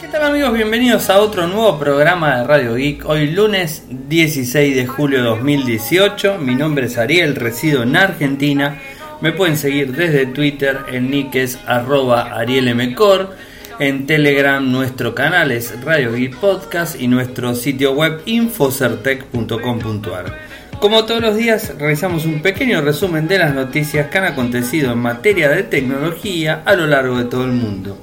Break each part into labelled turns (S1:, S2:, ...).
S1: ¿Qué tal amigos? Bienvenidos a otro nuevo programa de Radio Geek. Hoy lunes 16 de julio de 2018. Mi nombre es Ariel, resido en Argentina. Me pueden seguir desde Twitter, el nick es arroba arielmcor. En Telegram nuestro canal es Radio Geek Podcast y nuestro sitio web infocertec.com.ar. Como todos los días, realizamos un pequeño resumen de las noticias que han acontecido en materia de tecnología a lo largo de todo el mundo.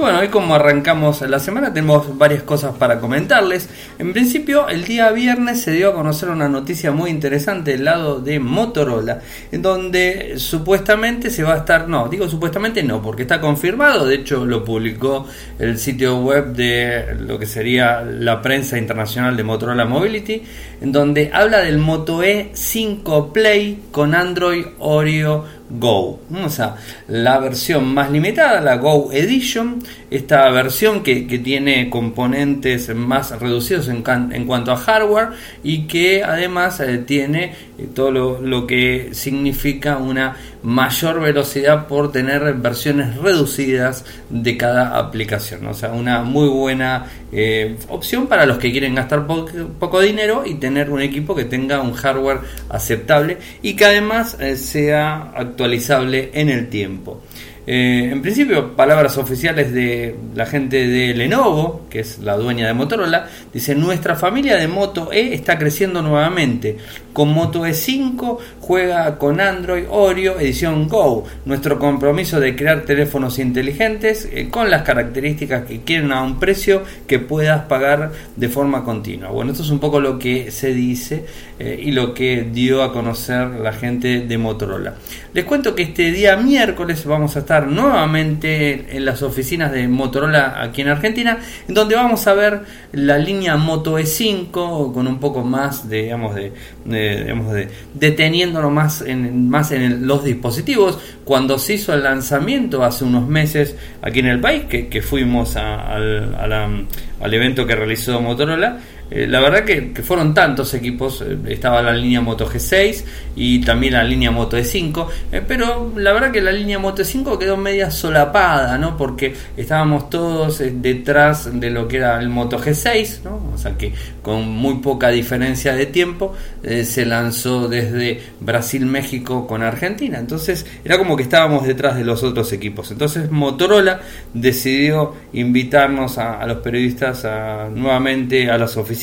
S1: Bueno, hoy como arrancamos la semana tenemos varias cosas para comentarles. En principio, el día viernes se dio a conocer una noticia muy interesante del lado de Motorola, en donde supuestamente se va a estar, no, digo supuestamente no, porque está confirmado, de hecho lo publicó el sitio web de lo que sería la prensa internacional de Motorola Mobility, en donde habla del Moto E5 Play con Android Oreo Go. O sea, la versión más limitada, la Go Edition, esta versión que, tiene componentes más reducidos en, en, cuanto a hardware y que además eh, tiene todo lo, que significa una mayor velocidad por tener versiones reducidas de cada aplicación. O sea, una muy buena eh, opción para los que quieren gastar poco, dinero y tener un equipo que tenga un hardware aceptable y que además sea actualizable en el tiempo. Eh, en principio, palabras oficiales de la gente de Lenovo, que es la dueña de Motorola, dice, nuestra familia de Moto E está creciendo nuevamente. Con Moto E5 juega con Android Oreo edición Go. Nuestro compromiso de crear teléfonos inteligentes eh, con las características que quieren a un precio que puedas pagar de forma continua. Bueno, esto es un poco lo que se dice eh, y lo que dio a conocer la gente de Motorola. Les cuento que este día miércoles vamos a estar nuevamente en las oficinas de Motorola aquí en Argentina, en donde vamos a ver la línea Moto E5 con un poco más de, digamos, de digamos, de, deteniéndonos más en, más en los dispositivos. Cuando se hizo el lanzamiento hace unos meses aquí en el país, que, fuimos al, al evento que realizó Motorola, eh, la verdad que, fueron tantos equipos, eh, estaba la línea Moto G6 y también la línea Moto E5, eh, pero la verdad que la línea Moto E5 quedó media solapada, ¿no? Porque estábamos todos detrás de lo que era el Moto G6, ¿no? O sea que con muy poca diferencia de tiempo se lanzó desde Brasil, México con Argentina, entonces era como que estábamos detrás de los otros equipos. Entonces Motorola decidió invitarnos a, los periodistas nuevamente a las oficinas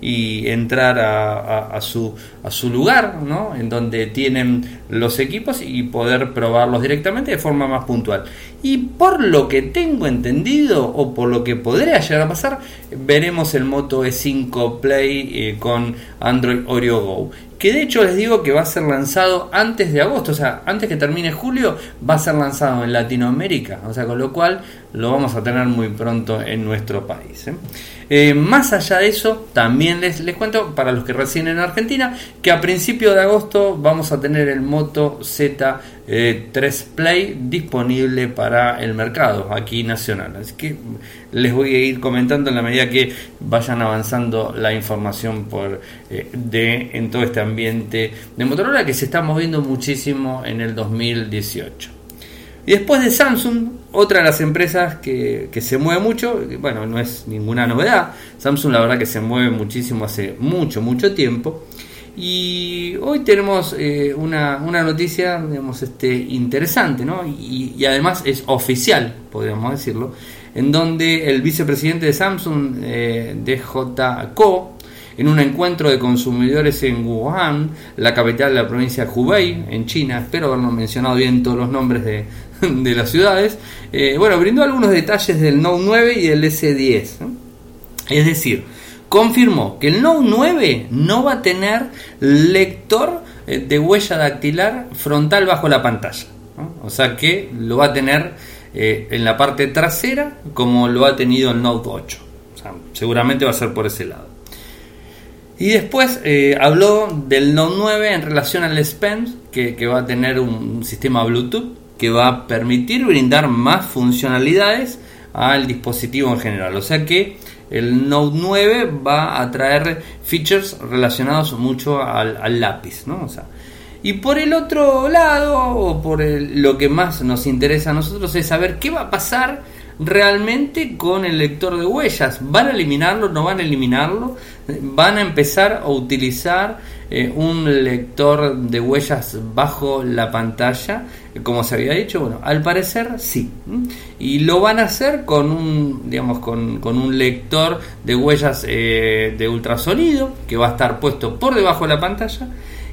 S1: y entrar a, su, lugar, ¿no? en donde tienen los equipos y poder probarlos directamente de forma más puntual. Y por lo que tengo entendido o por lo que podría llegar a pasar, veremos el Moto E5 Play eh, con Android Oreo Go que de hecho les digo que va a ser lanzado antes de agosto, o sea, antes que termine julio, va a ser lanzado en Latinoamérica, o sea, con lo cual lo vamos a tener muy pronto en nuestro país. ¿eh? Eh, más allá de eso, también les, les cuento, para los que residen en Argentina, que a principio de agosto vamos a tener el Moto Z3 eh, Play disponible para el mercado aquí nacional. Así que les voy a ir comentando en la medida que vayan avanzando la información por, de, en todo este ambiente de Motorola que se está moviendo muchísimo en el 2018. Y después de Samsung, otra de las empresas que, se mueve mucho, bueno, no es ninguna novedad, Samsung la verdad que se mueve muchísimo hace mucho, mucho tiempo. Y hoy tenemos eh, una, noticia, digamos, este, interesante, ¿no? Y, además es oficial, podríamos decirlo, en donde el vicepresidente de Samsung, eh, DJ Ko, en un encuentro de consumidores en Wuhan, la capital de la provincia de Hubei, en China, espero habernos mencionado bien todos los nombres de, de las ciudades, eh, bueno, brindó algunos detalles del Note 9 y del S10. Es decir, confirmó que el Note 9 no va a tener lector eh, de huella dactilar frontal bajo la pantalla. O sea que lo va a tener eh, en la parte trasera como lo ha tenido el Note 8. seguramente va a ser por ese lado. Y después habló del Note 9 en relación al S que, que va a tener un sistema Bluetooth que va a permitir brindar más funcionalidades al dispositivo en general. O sea que el Note 9 va a traer features relacionados mucho al, lápiz, ¿no? O sea, Y por el otro lado, o por lo que más nos interesa a nosotros, es saber qué va a pasar realmente con el lector de huellas. ¿Van a eliminarlo? ¿No van a eliminarlo? ¿Van a empezar a utilizar eh, un lector de huellas bajo la pantalla? Como se había dicho, bueno, al parecer sí. Y lo van a hacer con un, digamos, con, un lector de huellas eh, de ultrasonido que va a estar puesto por debajo de la pantalla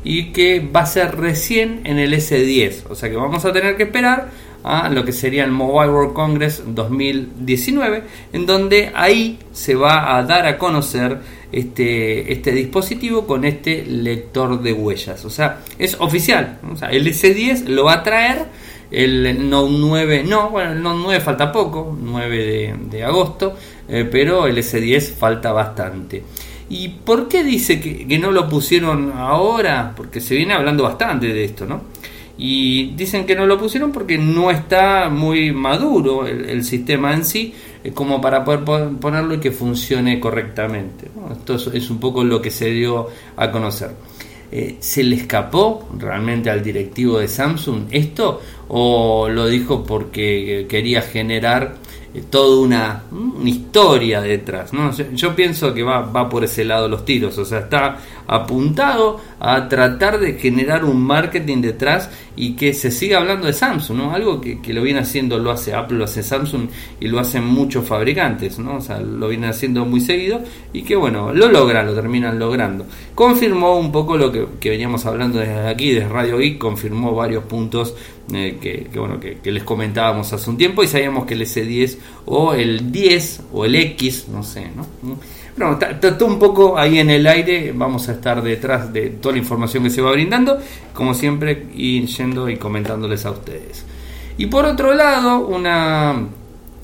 S1: y que va a ser recién en el S10. O sea que vamos a tener que esperar a lo que sería el Mobile World Congress 2019, en donde ahí se va a dar a conocer este, este dispositivo con este lector de huellas. O sea, es oficial. O sea, el S10 lo va a traer. El Note 9 no, bueno, el Note 9 falta poco, 9 de, agosto, eh, pero el S10 falta bastante. ¿Y por qué dice que, no lo pusieron ahora? Porque se viene hablando bastante de esto, ¿no? Y dicen que no lo pusieron porque no está muy maduro el, sistema en sí eh, como para poder ponerlo y que funcione correctamente. Esto es, un poco lo que se dio a conocer. Eh, ¿Se le escapó realmente al directivo de Samsung esto o lo dijo porque quería generar eh, toda una, historia detrás. ¿no? Yo, pienso que va, va por ese lado los tiros, o sea, está apuntado a tratar de generar un marketing detrás y que se siga hablando de Samsung, ¿no? algo que, lo viene haciendo, lo hace Apple, lo hace Samsung y lo hacen muchos fabricantes, ¿no? o sea, lo vienen haciendo muy seguido y que bueno, lo logran, lo terminan logrando. Confirmó un poco lo que, veníamos hablando desde aquí, desde Radio Geek, confirmó varios puntos eh, que, bueno, que, les comentábamos hace un tiempo y sabíamos que el S10 o el 10 o el X, no sé, ¿no? Bueno, está un poco ahí en el aire, vamos a estar detrás de toda la información que se va brindando, como siempre, y yendo y comentándoles a ustedes. Y por otro lado, una,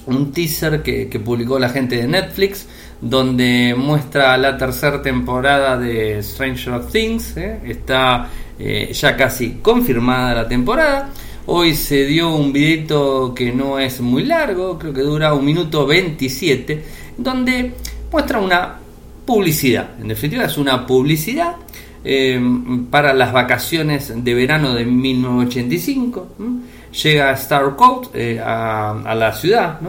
S1: un teaser que, publicó la gente de Netflix, donde muestra la tercera temporada de Stranger Things, ¿eh? está eh, ya casi confirmada la temporada. Hoy se dio un videito que no es muy largo, creo que dura un minuto 27, donde muestra una publicidad. En definitiva, es una publicidad eh, para las vacaciones de verano de 1985. Llega Star eh, a, la ciudad,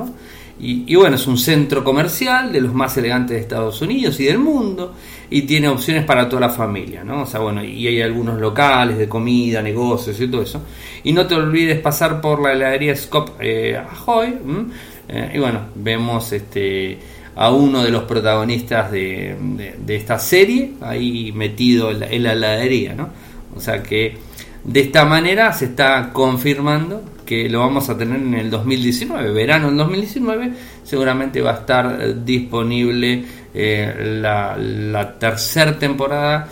S1: Y, bueno, es un centro comercial de los más elegantes de Estados Unidos y del mundo y tiene opciones para toda la familia, ¿no? O sea, bueno, y hay algunos locales de comida, negocios y todo eso. Y no te olvides pasar por la heladería Scott eh, Ahoy. Y bueno, vemos este a uno de los protagonistas de, esta serie ahí metido en la, heladería, ¿no? O sea que de esta manera se está confirmando que lo vamos a tener en el 2019, verano del 2019, seguramente va a estar disponible eh, la, la tercera temporada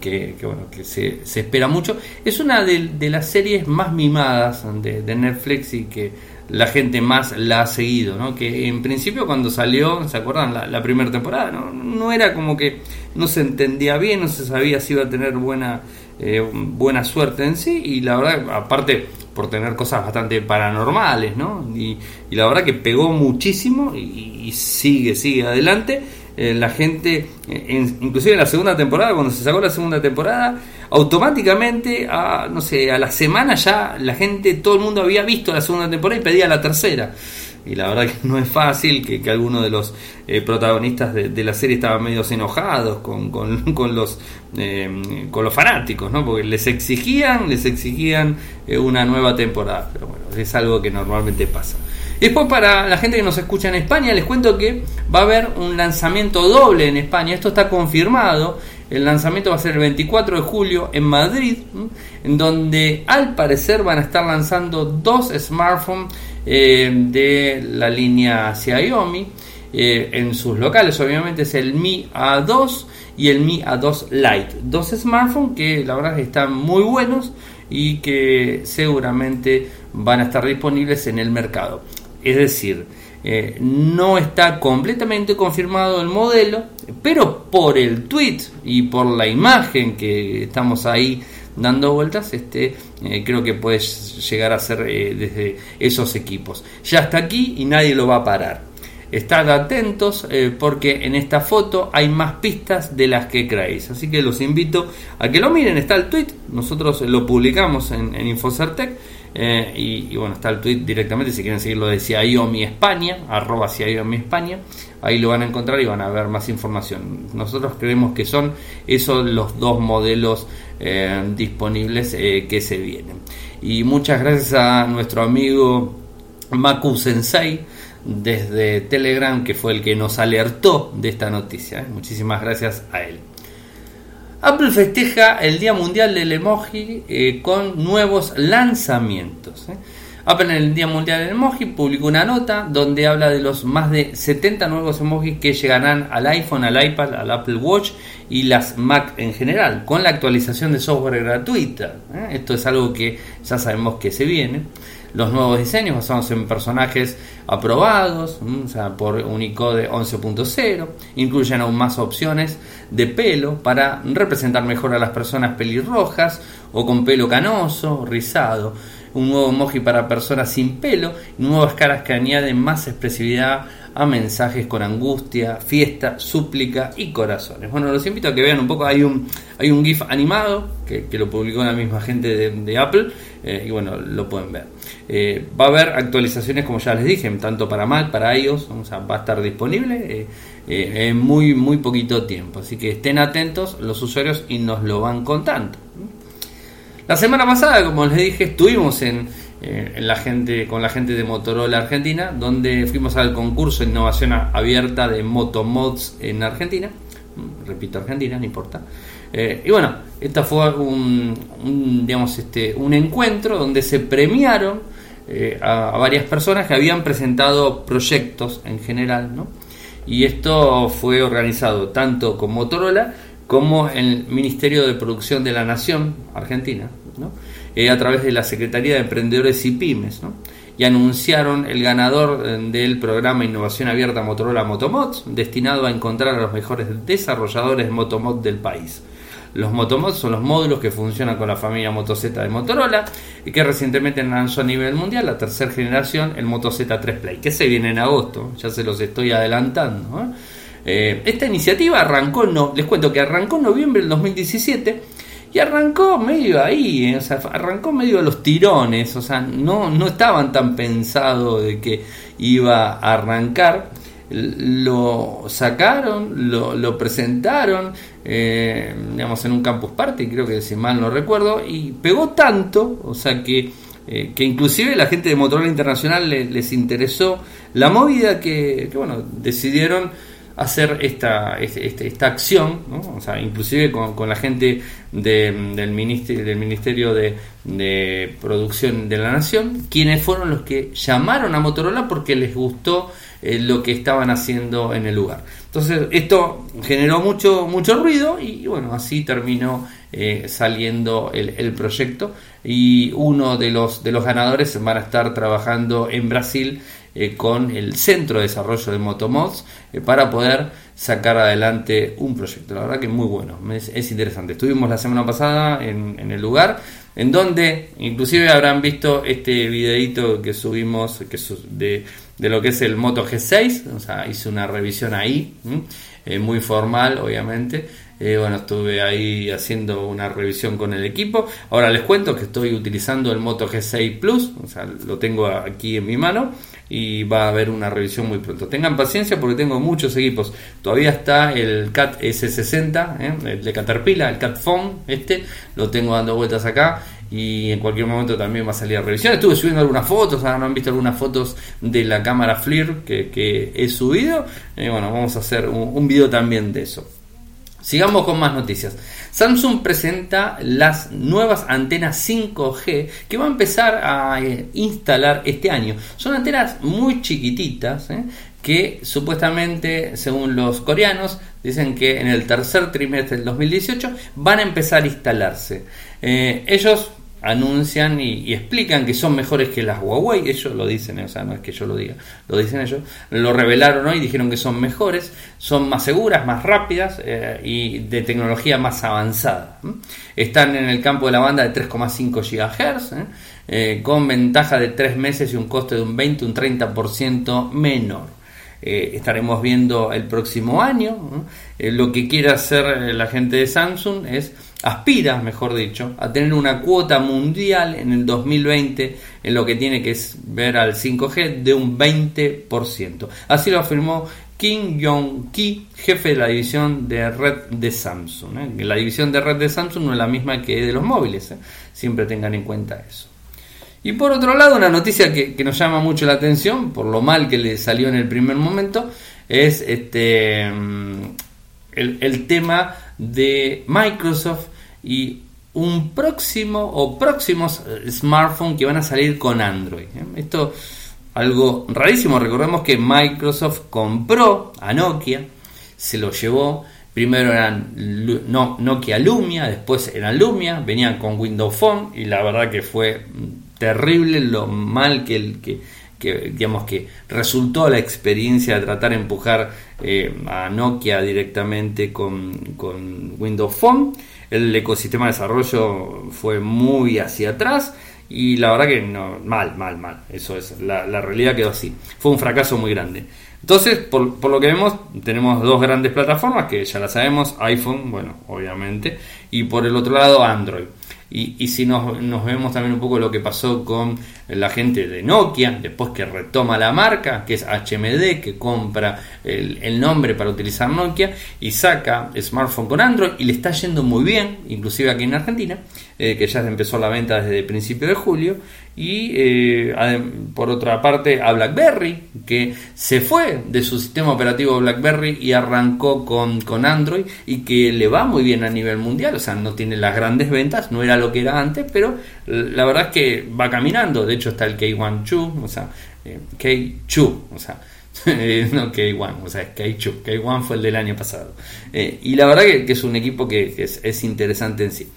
S1: que, bueno, que se, espera mucho. Es una de, las series más mimadas de, de Netflix y que la gente más la ha seguido, ¿no? Que en principio cuando salió, ¿se acuerdan? La, primera temporada, ¿no? no era como que no se entendía bien, no se sabía si iba a tener buena, eh, buena suerte en sí, y la verdad, aparte por tener cosas bastante paranormales, ¿no? Y, la verdad que pegó muchísimo y sigue, sigue adelante eh, la gente, eh, inclusive en la segunda temporada, cuando se sacó la segunda temporada, automáticamente, a, no sé, a la semana ya la gente, todo el mundo había visto la segunda temporada y pedía la tercera. Y la verdad que no es fácil, que, que algunos de los eh, protagonistas de, la serie estaban medio enojados con, con, con los, con los fanáticos, ¿no? Porque les exigían, les exigían una nueva temporada. Pero bueno, es algo que normalmente pasa. Después para la gente que nos escucha en España, les cuento que va a haber un lanzamiento doble en España. Esto está confirmado. El lanzamiento va a ser el 24 de julio en Madrid, en donde al parecer van a estar lanzando dos smartphones eh, de la línea Xiaomi eh, en sus locales. Obviamente es el Mi A2 y el Mi A2 Lite. Dos smartphones que la verdad están muy buenos y que seguramente van a estar disponibles en el mercado. Es decir, eh, no está completamente confirmado el modelo, pero por el tweet y por la imagen que estamos ahí dando vueltas, este, eh, creo que puedes llegar a ser eh, desde esos equipos. Ya está aquí y nadie lo va a parar. Estad atentos porque en esta foto hay más pistas de las que creéis. Así que los invito a que lo miren. Está el tweet, nosotros lo publicamos en, en Infocertec. Eh, y, bueno, está el tweet directamente si quieren seguirlo de Xiaomi España, arroba Xiaomi España. Ahí lo van a encontrar y van a ver más información. Nosotros creemos que son esos los dos modelos eh, disponibles que se vienen. Y muchas gracias a nuestro amigo Maku Sensei desde Telegram, que fue el que nos alertó de esta noticia. ¿eh? Muchísimas gracias a él. Apple festeja el Día Mundial del Emoji eh, con nuevos lanzamientos. ¿eh? Apple en el Día Mundial del Emoji publicó una nota donde habla de los más de 70 nuevos emojis que llegarán al iPhone, al iPad, al Apple Watch y las Mac en general, con la actualización de software gratuita. Esto es algo que ya sabemos que se viene los nuevos diseños basados en personajes aprobados o sea, por Unicode 11.0. Incluyen aún más opciones de pelo para representar mejor a las personas pelirrojas o con pelo canoso, rizado. Un nuevo emoji para personas sin pelo nuevas caras que añaden más expresividad a mensajes con angustia, fiesta, súplica y corazones. Bueno, los invito a que vean un poco, hay un, hay un GIF animado que, lo publicó la misma gente de, Apple eh, y bueno, lo pueden ver. Eh, va a haber actualizaciones, como ya les dije, tanto para Mac, para iOS, o sea, va a estar disponible eh, en muy, muy poquito tiempo. Así que estén atentos los usuarios y nos lo van contando. La semana pasada, como les dije, estuvimos en eh, la gente, con la gente de Motorola Argentina, donde fuimos al concurso innovación abierta de Motomods en Argentina. Mm, repito, Argentina, no importa. Eh, y bueno, esta fue un, digamos, este, un encuentro donde se premiaron eh, a, varias personas que habían presentado proyectos en general, ¿no? Y esto fue organizado tanto con Motorola como el Ministerio de Producción de la Nación Argentina, ¿no? Eh, a través de la Secretaría de Emprendedores y Pymes. Y anunciaron el ganador eh, del programa Innovación Abierta Motorola Motomods, destinado a encontrar a los mejores desarrolladores de Motomod del país. Los Motomods son los módulos que funcionan con la familia Moto Z de Motorola y que recientemente lanzó a nivel mundial la tercera generación, el Moto Z3 Play, que se viene en agosto, ya se los estoy adelantando. Eh, esta iniciativa arrancó, no, les cuento que arrancó en noviembre del 2017 y arrancó medio ahí, eh, o sea, arrancó medio a los tirones, o sea, no, no estaban tan pensados de que iba a arrancar. Lo sacaron, lo, lo presentaron, eh, digamos, en un campus party, creo que si mal no recuerdo, y pegó tanto, o sea que, eh, que inclusive la gente de Motorola Internacional les, interesó la movida que, que bueno, decidieron hacer esta, este, esta, acción, o sea, inclusive con, la gente del, ministerio, del Ministerio de, de, Producción de la Nación, quienes fueron los que llamaron a Motorola porque les gustó eh, lo que estaban haciendo en el lugar. Entonces, esto generó mucho, mucho ruido y bueno, así terminó eh, saliendo el, el, proyecto y uno de los, de los ganadores van a estar trabajando en Brasil eh, con el Centro de Desarrollo de Motomods eh, para poder sacar adelante un proyecto. La verdad que muy bueno, es, interesante. Estuvimos la semana pasada en, el lugar, en donde inclusive habrán visto este videito que subimos que de, de, lo que es el Moto G6, o sea, hice una revisión ahí, eh, muy formal obviamente. Bueno, estuve ahí haciendo una revisión con el equipo. Ahora les cuento que estoy utilizando el Moto G6 Plus, o sea, lo tengo aquí en mi mano y va a haber una revisión muy pronto. Tengan paciencia porque tengo muchos equipos. Todavía está el CAT S60, ¿eh? el de Caterpillar, el CAT Phone, este, lo tengo dando vueltas acá y en cualquier momento también va a salir a revisión. Estuve subiendo algunas fotos, ahora no han visto algunas fotos de la cámara FLIR que, he subido. Y bueno, vamos a hacer un video también de eso. Sigamos con más noticias. Samsung presenta las nuevas antenas 5G que va a empezar a eh, instalar este año. Son antenas muy chiquititas eh, que supuestamente, según los coreanos, dicen que en el tercer trimestre del 2018 van a empezar a instalarse. Eh, ellos anuncian y, explican que son mejores que las Huawei, ellos lo dicen, o sea, no es que yo lo diga, lo dicen ellos, lo revelaron hoy, dijeron que son mejores, son más seguras, más rápidas eh, y de tecnología más avanzada. Están en el campo de la banda de 3,5 GHz, ¿eh? Eh, con ventaja de 3 meses y un coste de un 20, un 30% menor. estaremos viendo el próximo año. lo que quiere hacer la gente de Samsung es aspira, mejor dicho, a tener una cuota mundial en el 2020 en lo que tiene que ver al 5G de un 20%. Así lo afirmó Kim Jong-ki, jefe de la división de red de Samsung. ¿eh? La división de red de Samsung no es la misma que de los móviles, ¿eh? siempre tengan en cuenta eso. Y por otro lado, una noticia que, nos llama mucho la atención, por lo mal que le salió en el primer momento, es este mm, el tema de Microsoft y un próximo o próximos eh, smartphones que van a salir con Android. ¿eh? Esto algo rarísimo. Recordemos que Microsoft compró a Nokia, se lo llevó. Primero eran Nokia Lumia, después eran Lumia, venían con Windows Phone y la verdad que fue terrible lo mal que, el, que, digamos que resultó la experiencia de tratar de empujar eh, a Nokia directamente con, con Windows Phone el ecosistema de desarrollo fue muy hacia atrás y la verdad que no, mal, mal, mal. Eso es, la, realidad quedó así. Fue un fracaso muy grande. Entonces, por, por, lo que vemos, tenemos dos grandes plataformas que ya las sabemos, iPhone, bueno, obviamente, y por el otro lado Android. Y, si nos, vemos también un poco lo que pasó con la gente de Nokia, después que retoma la marca, que es HMD, que compra el, nombre para utilizar Nokia y saca smartphone con Android y le está yendo muy bien, inclusive aquí en Argentina, eh, que ya empezó la venta desde el principio de julio y eh, por otra parte a BlackBerry, que se fue de su sistema operativo BlackBerry y arrancó con, con Android y que le va muy bien a nivel mundial, o sea, no tiene las grandes ventas, no era lo que era antes, pero la verdad es que va caminando, de hecho está el K1 Chu, o sea, eh, K2, o sea, no K1, o sea, es K2, K1 fue el del año pasado. Eh, y la verdad que, es un equipo que, es interesante en sí.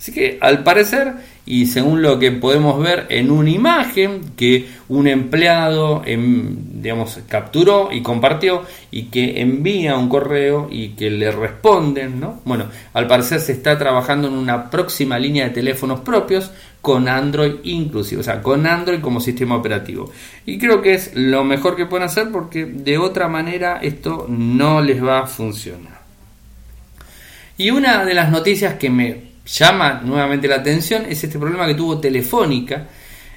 S1: Así que al parecer, y según lo que podemos ver en una imagen que un empleado em, digamos, capturó y compartió y que envía un correo y que le responden, ¿no? Bueno, al parecer se está trabajando en una próxima línea de teléfonos propios con Android inclusive, o sea, con Android como sistema operativo. Y creo que es lo mejor que pueden hacer porque de otra manera esto no les va a funcionar. Y una de las noticias que me llama nuevamente la atención es este problema que tuvo Telefónica,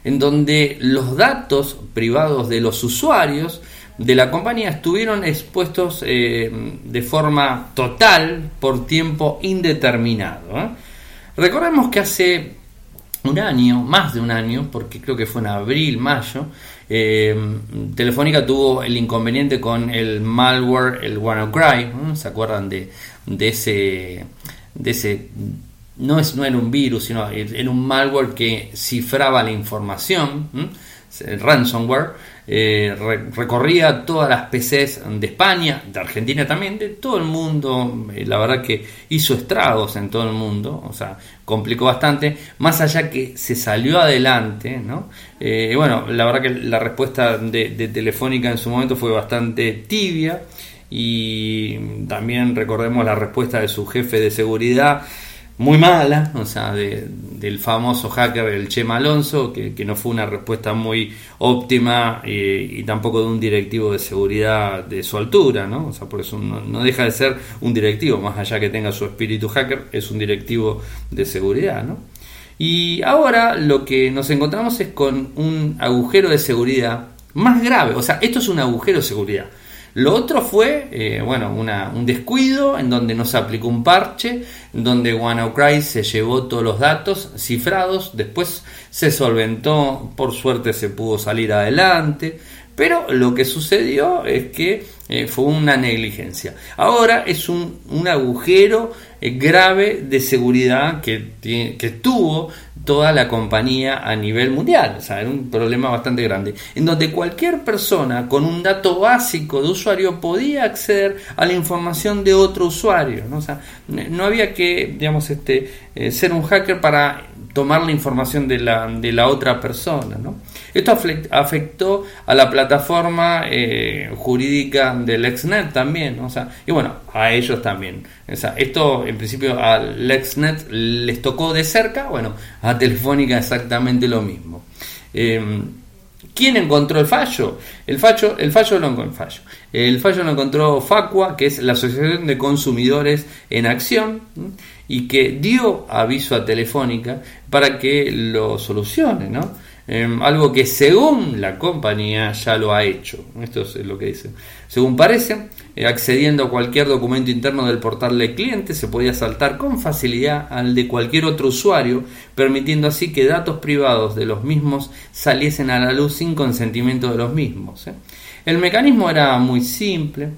S1: en donde los datos privados de los usuarios de la compañía estuvieron expuestos eh, de forma total por tiempo indeterminado. ¿eh? Recordemos que hace un año, más de un año, porque creo que fue en abril, mayo, eh, Telefónica tuvo el inconveniente con el malware, el WannaCry, ¿se acuerdan de, de ese de ese no, es, no era un virus, sino era un malware que cifraba la información, el ransomware, eh, recorría todas las PCs de España, de Argentina también, de todo el mundo, eh, la verdad que hizo estragos en todo el mundo, o sea, complicó bastante, más allá que se salió adelante, ¿no? Eh, bueno, la verdad que la respuesta de, de Telefónica en su momento fue bastante tibia. Y también recordemos la respuesta de su jefe de seguridad, muy mala, o sea, del famoso hacker, el Chema Alonso, que, no fue una respuesta muy óptima y tampoco de un directivo de seguridad de su altura, ¿no? O sea, por eso no, deja de ser un directivo, más allá que tenga su espíritu hacker, es un directivo de seguridad, ¿no? Y ahora lo que nos encontramos es con un agujero de seguridad más grave, o sea, esto es un agujero de seguridad lo otro fue, eh, bueno, un descuido en donde no se aplicó un parche, donde WannaCry se llevó todos los datos cifrados, después se solventó, por suerte se pudo salir adelante, pero lo que sucedió es que eh, fue una negligencia. Ahora es un, agujero eh, grave de seguridad que, que tuvo toda la compañía a nivel mundial. O sea, era un problema bastante grande. En donde cualquier persona con un dato básico de usuario podía acceder a la información de otro usuario. ¿no? Sea, no había que, digamos, este, eh, ser un hacker para tomar la información de la, de la otra persona. ¿no? Esto afectó a la plataforma eh, jurídica del LexNet también, o sea, y bueno, a ellos también. O sea, esto en principio a LexNet les tocó de cerca, bueno, a Telefónica exactamente lo mismo. Em, ¿Quién encontró el fallo? El fallo, el fallo lo encontró fallo. El fallo lo encontró Facua, que es la Asociación de Consumidores en Acción, y que dio aviso a Telefónica para que lo solucione, ¿no? Em, algo que según la compañía ya lo ha hecho. Esto es lo que dice. Según parece, eh, accediendo a cualquier documento interno del portal de cliente se podía saltar con facilidad al de cualquier otro usuario, permitiendo así que datos privados de los mismos saliesen a la luz sin consentimiento de los mismos. ¿eh? El mecanismo era muy simple,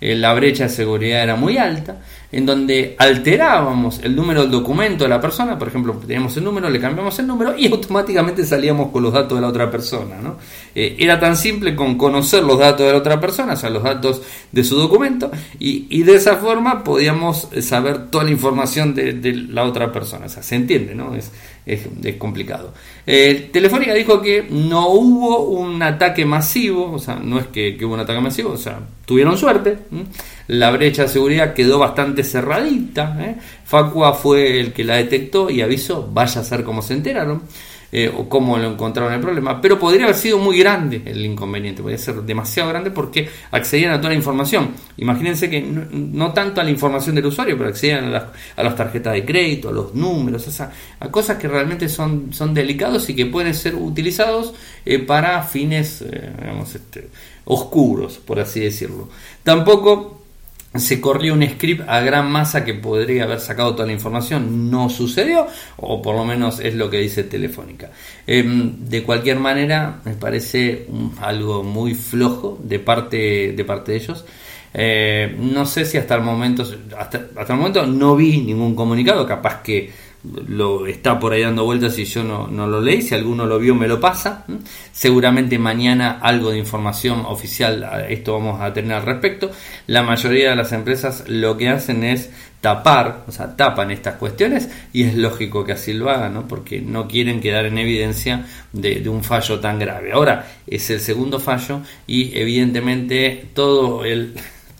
S1: eh, la brecha de seguridad era muy alta, en donde alterábamos el número del documento de la persona, por ejemplo, teníamos el número, le cambiamos el número y automáticamente salíamos con los datos de la otra persona. ¿no? Eh, era tan simple con conocer los datos de la otra persona, o sea, los datos de su documento, y, de esa forma podíamos saber toda la información de, de, la otra persona. O sea, se entiende, ¿no? Es, es, complicado. Eh, Telefónica dijo que no hubo un ataque masivo, o sea, no es que, hubo un ataque masivo, o sea, tuvieron suerte. La brecha de seguridad quedó bastante cerradita. ¿eh? Facua fue el que la detectó y avisó, vaya a ser como se enteraron. Eh, o cómo lo encontraron el problema, pero podría haber sido muy grande el inconveniente, podría ser demasiado grande porque accedían a toda la información. Imagínense que no, tanto a la información del usuario, pero accedían a las, a tarjetas de crédito, a los números, a cosas que realmente son, son delicados y que pueden ser utilizados eh, para fines eh, este, oscuros, por así decirlo. Tampoco se corrió un script a gran masa que podría haber sacado toda la información. No sucedió, o por lo menos es lo que dice Telefónica. Em, de cualquier manera, me parece algo muy flojo de parte de, parte de ellos. Eh, no sé si hasta el momento, hasta, hasta el momento no vi ningún comunicado, capaz que lo está por ahí dando vueltas y yo no, no, lo leí. Si alguno lo vio, me lo pasa. Seguramente mañana algo de información oficial esto vamos a tener al respecto. La mayoría de las empresas lo que hacen es tapar, o sea, tapan estas cuestiones y es lógico que así lo hagan, ¿no? porque no quieren quedar en evidencia de, un fallo tan grave. Ahora es el segundo fallo y evidentemente todo el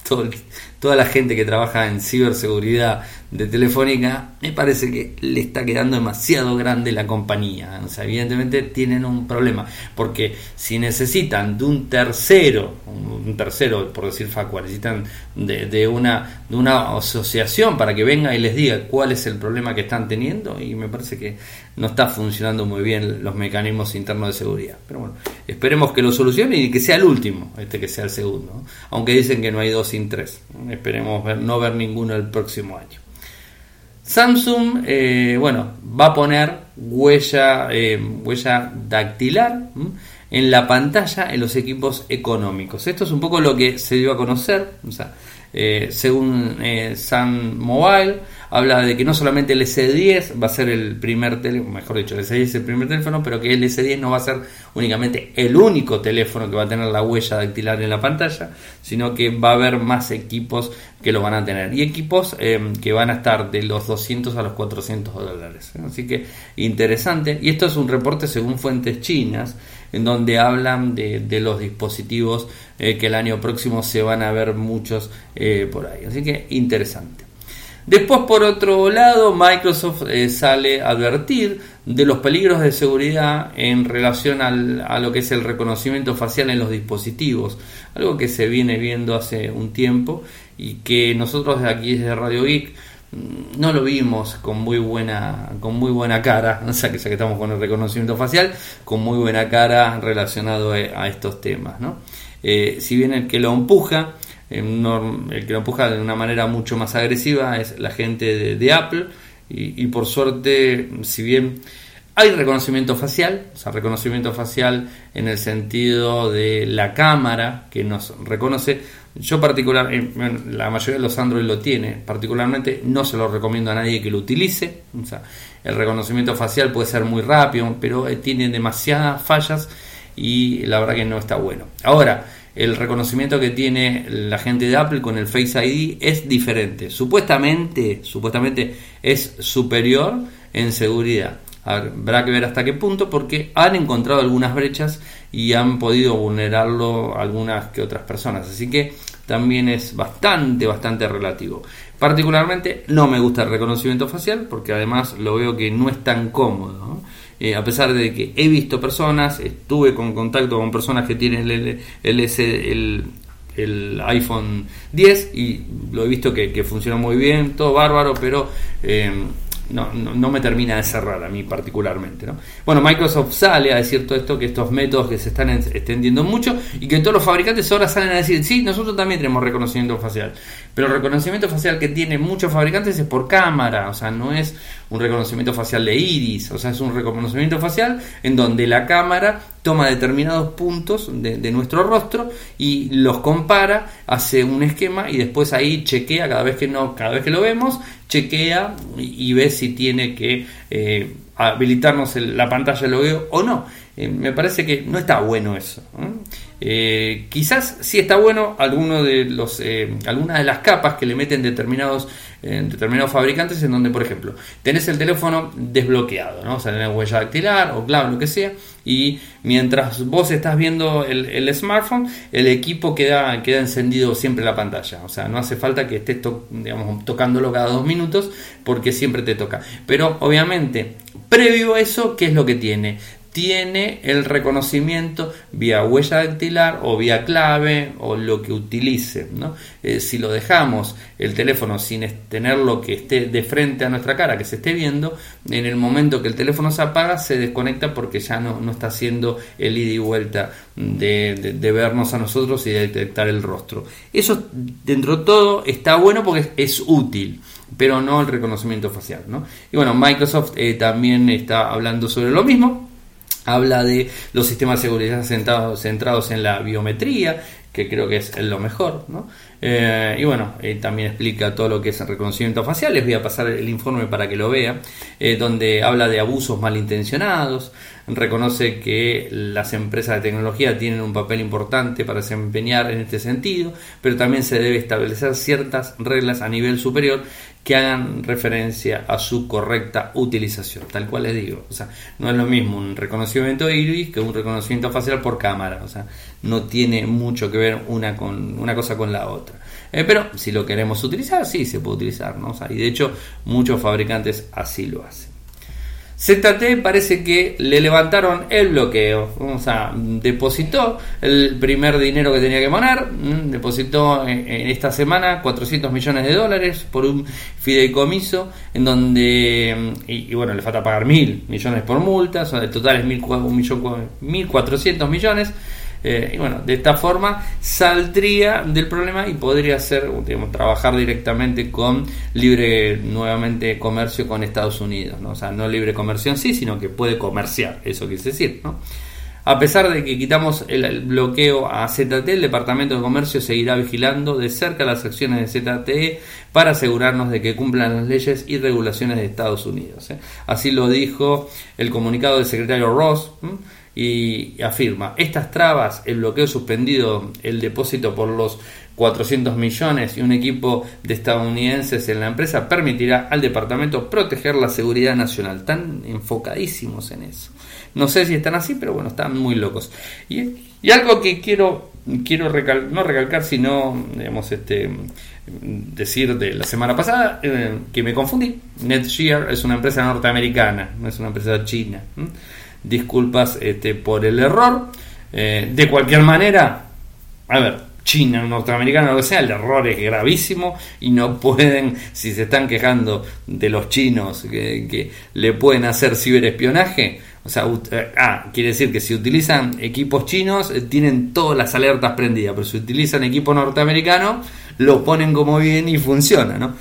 S1: toda la gente que trabaja en ciberseguridad de Telefónica, me parece que le está quedando demasiado grande la compañía. O sea, evidentemente tienen un problema, porque si necesitan de un tercero, un tercero, por decir Facua, necesitan de, una, de una asociación para que venga y les diga cuál es el problema que están teniendo, y me parece que no está funcionando muy bien los mecanismos internos de seguridad. Pero bueno, esperemos que lo solucionen y que sea el último, este que sea el segundo, aunque dicen que no hay dos sin tres. Esperemos ver, no ver ninguno el próximo año. Samsung, eh, bueno, va a poner huella, eh, huella dactilar en la pantalla en los equipos económicos. Esto es un poco lo que se dio a conocer. Eh, según Sun Mobile, habla de que no solamente el S10 va a ser el primer teléfono, mejor dicho, el S10 es el primer teléfono, pero que el S10 no va a ser únicamente el único teléfono que va a tener la huella dactilar en la pantalla, sino que va a haber más equipos que lo van a tener y equipos eh, que van a estar de los 200 a los 400 dólares. Así que interesante. Y esto es un reporte según fuentes chinas en donde hablan de, los dispositivos eh, que el año próximo se van a ver muchos eh, por ahí. Así que interesante. Después, por otro lado, Microsoft eh, sale a advertir de los peligros de seguridad en relación a lo que es el reconocimiento facial en los dispositivos, algo que se viene viendo hace un tiempo y que nosotros aquí desde Radio Geek mm, no lo vimos con muy buena con muy buena cara, o sea que ya que estamos con el reconocimiento facial, con muy buena cara relacionado a, estos temas, ¿no? Eh, si bien el que lo empuja el que lo empuja de una manera mucho más agresiva es la gente de, Apple y, por suerte, si bien hay reconocimiento facial, o sea, reconocimiento facial en el sentido de la cámara que nos reconoce, yo particular, la mayoría de los Android lo tiene, particularmente no se lo recomiendo a nadie que lo utilice, o sea, el reconocimiento facial puede ser muy rápido, pero eh, tiene demasiadas fallas y la verdad que no está bueno. Ahora, el reconocimiento que tiene la gente de Apple con el Face ID es diferente. Supuestamente, supuestamente es superior en seguridad. Habrá que ver hasta qué punto porque han encontrado algunas brechas y han podido vulnerarlo algunas que otras personas. Así que también es bastante, bastante relativo. Particularmente no me gusta el reconocimiento facial porque además lo veo que no es tan cómodo. Eh, a pesar de que he visto personas, estuve con contacto con personas que tienen el, el, el, iPhone 10 y lo he visto que, funciona muy bien, todo bárbaro, pero eh, no, no, me termina de cerrar a mí particularmente. ¿no? Bueno, Microsoft sale a decir todo esto, que estos métodos que se están extendiendo mucho y que todos los fabricantes ahora salen a decir, sí, nosotros también tenemos reconocimiento facial. Pero el reconocimiento facial que tienen muchos fabricantes es por cámara, o sea, no es un reconocimiento facial de iris, o sea, es un reconocimiento facial en donde la cámara toma determinados puntos de, nuestro rostro y los compara, hace un esquema y después ahí chequea cada vez que no, cada vez que lo vemos, chequea y, ve si tiene que eh, habilitarnos la pantalla de logueo o no. Eh, me parece que no está bueno eso. Eh, quizás sí está bueno alguno de los, eh, algunas de las capas que le meten determinados, determinados fabricantes en donde, por ejemplo, tenés el teléfono desbloqueado, ¿no? o sea, tenés huella dactilar o clave, lo que sea, y mientras vos estás viendo el, smartphone, el equipo queda, queda encendido siempre la pantalla. O sea, no hace falta que estés digamos, tocándolo cada dos minutos porque siempre te toca. Pero obviamente, previo a eso, ¿qué es lo que tiene? Tiene el reconocimiento vía huella dactilar o vía clave o lo que utilice. ¿no? Eh, si lo dejamos el teléfono sin tener lo que esté de frente a nuestra cara, que se esté viendo, en el momento que el teléfono se apaga se desconecta porque ya no, no está haciendo el ida y vuelta de, vernos a nosotros y de detectar el rostro. Eso dentro de todo está bueno porque es, útil pero no el reconocimiento facial. ¿no? Y bueno, Microsoft eh, también está hablando sobre lo mismo, habla de los sistemas de seguridad centrados, centrados en la biometría, que creo que es lo mejor, ¿no? Eh, y bueno, eh, también explica todo lo que es el reconocimiento facial. Les voy a pasar el informe para que lo vean, eh, donde habla de abusos malintencionados, reconoce que las empresas de tecnología tienen un papel importante para desempeñar en este sentido, pero también se debe establecer ciertas reglas a nivel superior que hagan referencia a su correcta utilización, tal cual les digo. O sea, no es lo mismo un reconocimiento iris que un reconocimiento facial por cámara. O sea, no tiene mucho que ver una, con, una cosa con la otra. Eh, pero si lo queremos utilizar, sí se puede utilizar. ¿no? y de hecho, muchos fabricantes así lo hacen. ZT parece que le levantaron el bloqueo, o sea, depositó el primer dinero que tenía que poner, depositó en esta semana 400 millones de dólares por un fideicomiso en donde, y, bueno, le falta pagar mil millones por multas, o el total es 1.400 millones. Eh, y bueno, de esta forma saldría del problema y podría ser, digamos, trabajar directamente con libre, nuevamente, comercio con Estados Unidos. ¿no? O sea, no libre comercio en sí, sino que puede comerciar, eso quiere decir. ¿no? A pesar de que quitamos el, bloqueo a ZTE, el Departamento de Comercio seguirá vigilando de cerca las acciones de ZTE para asegurarnos de que cumplan las leyes y regulaciones de Estados Unidos. ¿eh? Así lo dijo el comunicado del secretario Ross y afirma, estas trabas, el bloqueo suspendido, el depósito por los 400 millones y un equipo de estadounidenses en la empresa permitirá al departamento proteger la seguridad nacional. Están enfocadísimos en eso. No sé si están así, pero bueno, están muy locos. Y, algo que quiero, quiero no recalcar, sino digamos, este, decir de la semana pasada, eh, que me confundí. NetGear es una empresa norteamericana, no es una empresa china disculpas este, por el error. Eh, de cualquier manera, a ver, China, norteamericano, lo que sea, el error es gravísimo y no pueden, si se están quejando de los chinos que, le pueden hacer ciberespionaje, o sea, eh, ah, quiere decir que si utilizan equipos chinos eh, tienen todas las alertas prendidas, pero si utilizan equipo norteamericano lo ponen como bien y funciona, ¿no?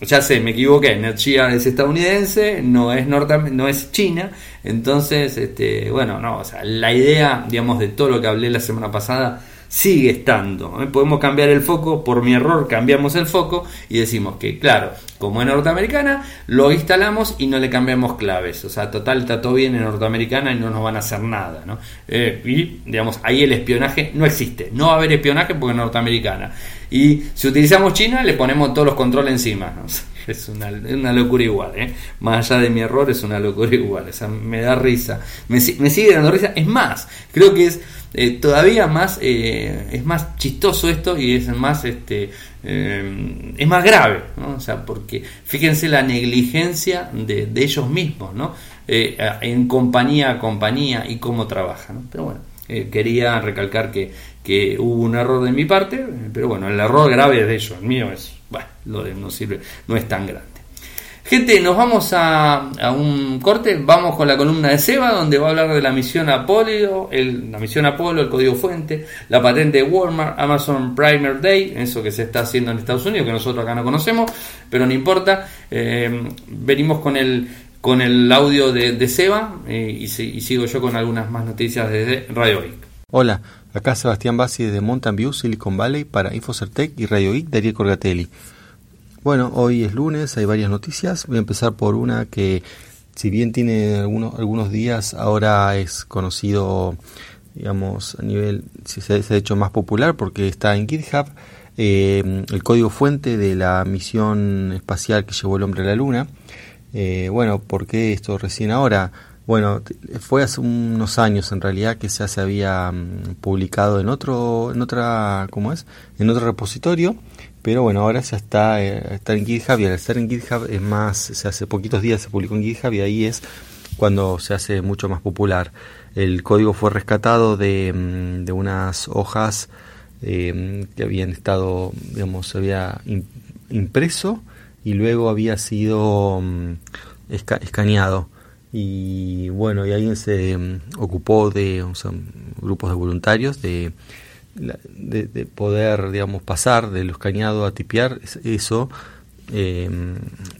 S1: Ya sé, me equivoqué, NetGear es estadounidense, no es norte, no es China, entonces, este, bueno, no, o sea, la idea, digamos, de todo lo que hablé la semana pasada sigue estando. ¿eh? Podemos cambiar el foco, por mi error cambiamos el foco y decimos que, claro, como es norteamericana, lo instalamos y no le cambiamos claves. O sea, total, está todo bien en norteamericana y no nos van a hacer nada. ¿no? Eh, y, digamos, ahí el espionaje no existe. No va a haber espionaje porque es norteamericana. Y si utilizamos China, le ponemos todos los controles encima. Es una, locura igual, ¿eh? Más allá de mi error, es una locura igual. O sea, me da risa. Me, sigue dando risa. Es más, creo que es todavía más es más chistoso esto y es más este es más grave, ¿no? O sea, porque fíjense la negligencia de, de ellos mismos, ¿no? en compañía a compañía y cómo trabajan. Pero bueno, quería recalcar que, que hubo un error de mi parte, pero bueno, el error grave es de ellos, el mío es, bueno, lo de no sirve, no es tan grande. Gente, nos vamos a, un corte, vamos con la columna de Seba, donde va a hablar de la misión Apolo, el, la misión Apolo, el código fuente, la patente de Walmart, Amazon Primer Day, eso que se está haciendo en Estados Unidos, que nosotros acá no conocemos, pero no importa. Eh, venimos con el con el audio de, Seba eh, y, sigo yo con algunas más noticias desde Radio Geek.
S2: Hola, acá Sebastián Bassi de Mountain View, Silicon Valley para Infocertec y Radio Geek, Darío Corgatelli. Bueno, hoy es lunes, hay varias noticias. Voy a empezar por una que, si bien tiene algunos, algunos días, ahora es conocido, digamos, a nivel, si se, ha hecho más popular porque está en GitHub, eh, el código fuente de la misión espacial que llevó el hombre a la Luna. Eh, bueno, ¿por qué esto recién ahora? Bueno, fue hace unos años en realidad que ya se había mm, publicado en otro, en otra, ¿cómo es? En otro repositorio, pero bueno, ahora ya está, eh, está en GitHub y al estar en GitHub es más, se hace poquitos días se publicó en GitHub y ahí es cuando se hace mucho más popular. El código fue rescatado de, mm, unas hojas eh, que habían estado, digamos, se había impreso y luego había sido mm, escaneado. Y bueno, y alguien se mm, ocupó de grupos de voluntarios de, de, poder, digamos, pasar de lo escaneado a tipear eso. Eh,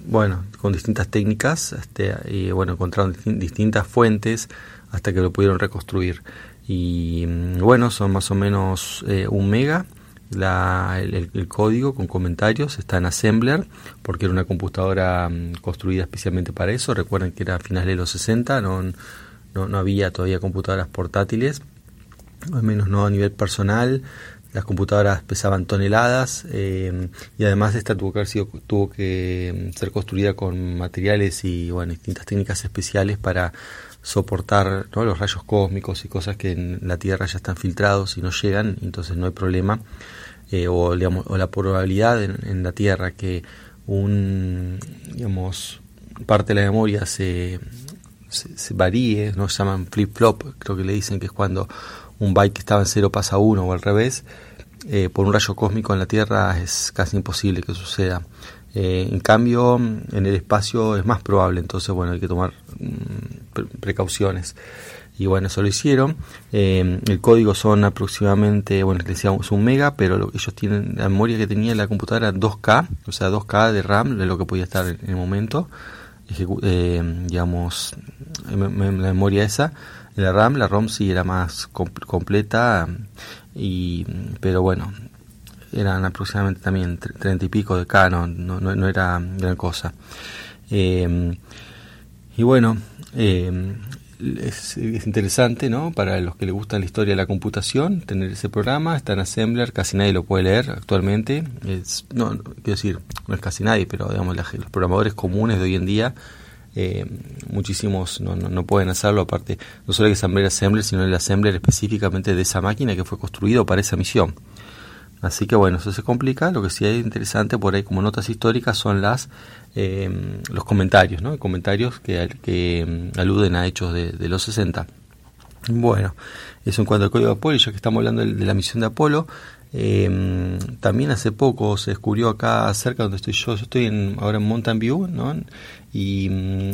S2: bueno, con distintas técnicas, este, y bueno, encontraron distintas fuentes hasta que lo pudieron reconstruir. Y mm, bueno, son más o menos eh, un mega la, el, código con comentarios está en Assembler, porque era una computadora mm, construida especialmente para eso. Recuerden que era a finales de los 60, no, no, había todavía computadoras portátiles, al menos no a nivel personal. Las computadoras pesaban toneladas eh, y además esta tuvo que, tuvo que mm, ser construida con materiales y bueno, distintas técnicas especiales para soportar los rayos cósmicos y cosas que en la Tierra ya están filtrados y no llegan, entonces no hay problema. Eh, o, la probabilidad en, la Tierra que un, digamos, parte de la memoria se, se, varíe, no se llaman flip-flop, creo que le dicen que es cuando un byte que estaba en cero pasa a uno o al revés, eh, por un rayo cósmico en la Tierra es casi imposible que suceda. Eh, en cambio, en el espacio es más probable, entonces bueno, hay que tomar mm, precauciones. Y bueno, eso lo hicieron. Eh, el código son aproximadamente, bueno, les decíamos un mega, pero lo, ellos tienen, la memoria que tenía la computadora 2K, o sea, 2K de RAM, de lo que podía estar en, el momento. Eh, digamos, la memoria esa, la RAM, la ROM sí era más completa, y, pero bueno, eran aproximadamente también 30 y pico de K, no, no, era gran cosa. Eh, y bueno, eh, es, interesante, ¿no? Para los que les gusta la historia de la computación, tener ese programa, está en Assembler, casi nadie lo puede leer actualmente. Es, no, quiero decir, no es casi nadie, pero digamos, los programadores comunes de hoy en día, eh, muchísimos no, no, pueden hacerlo, aparte, no solo hay que ensamblar Assembler, sino el Assembler específicamente de esa máquina que fue construido para esa misión. Así que bueno, eso se complica. Lo que sí es interesante por ahí como notas históricas son las eh, los comentarios, ¿no? Comentarios que, que mm, aluden a hechos de, los 60. Bueno, eso en cuanto al código de Apolo, ya que estamos hablando de, la misión de Apolo, eh, también hace poco se descubrió acá cerca donde estoy yo, yo estoy en, ahora en Mountain View, ¿no? Y mm,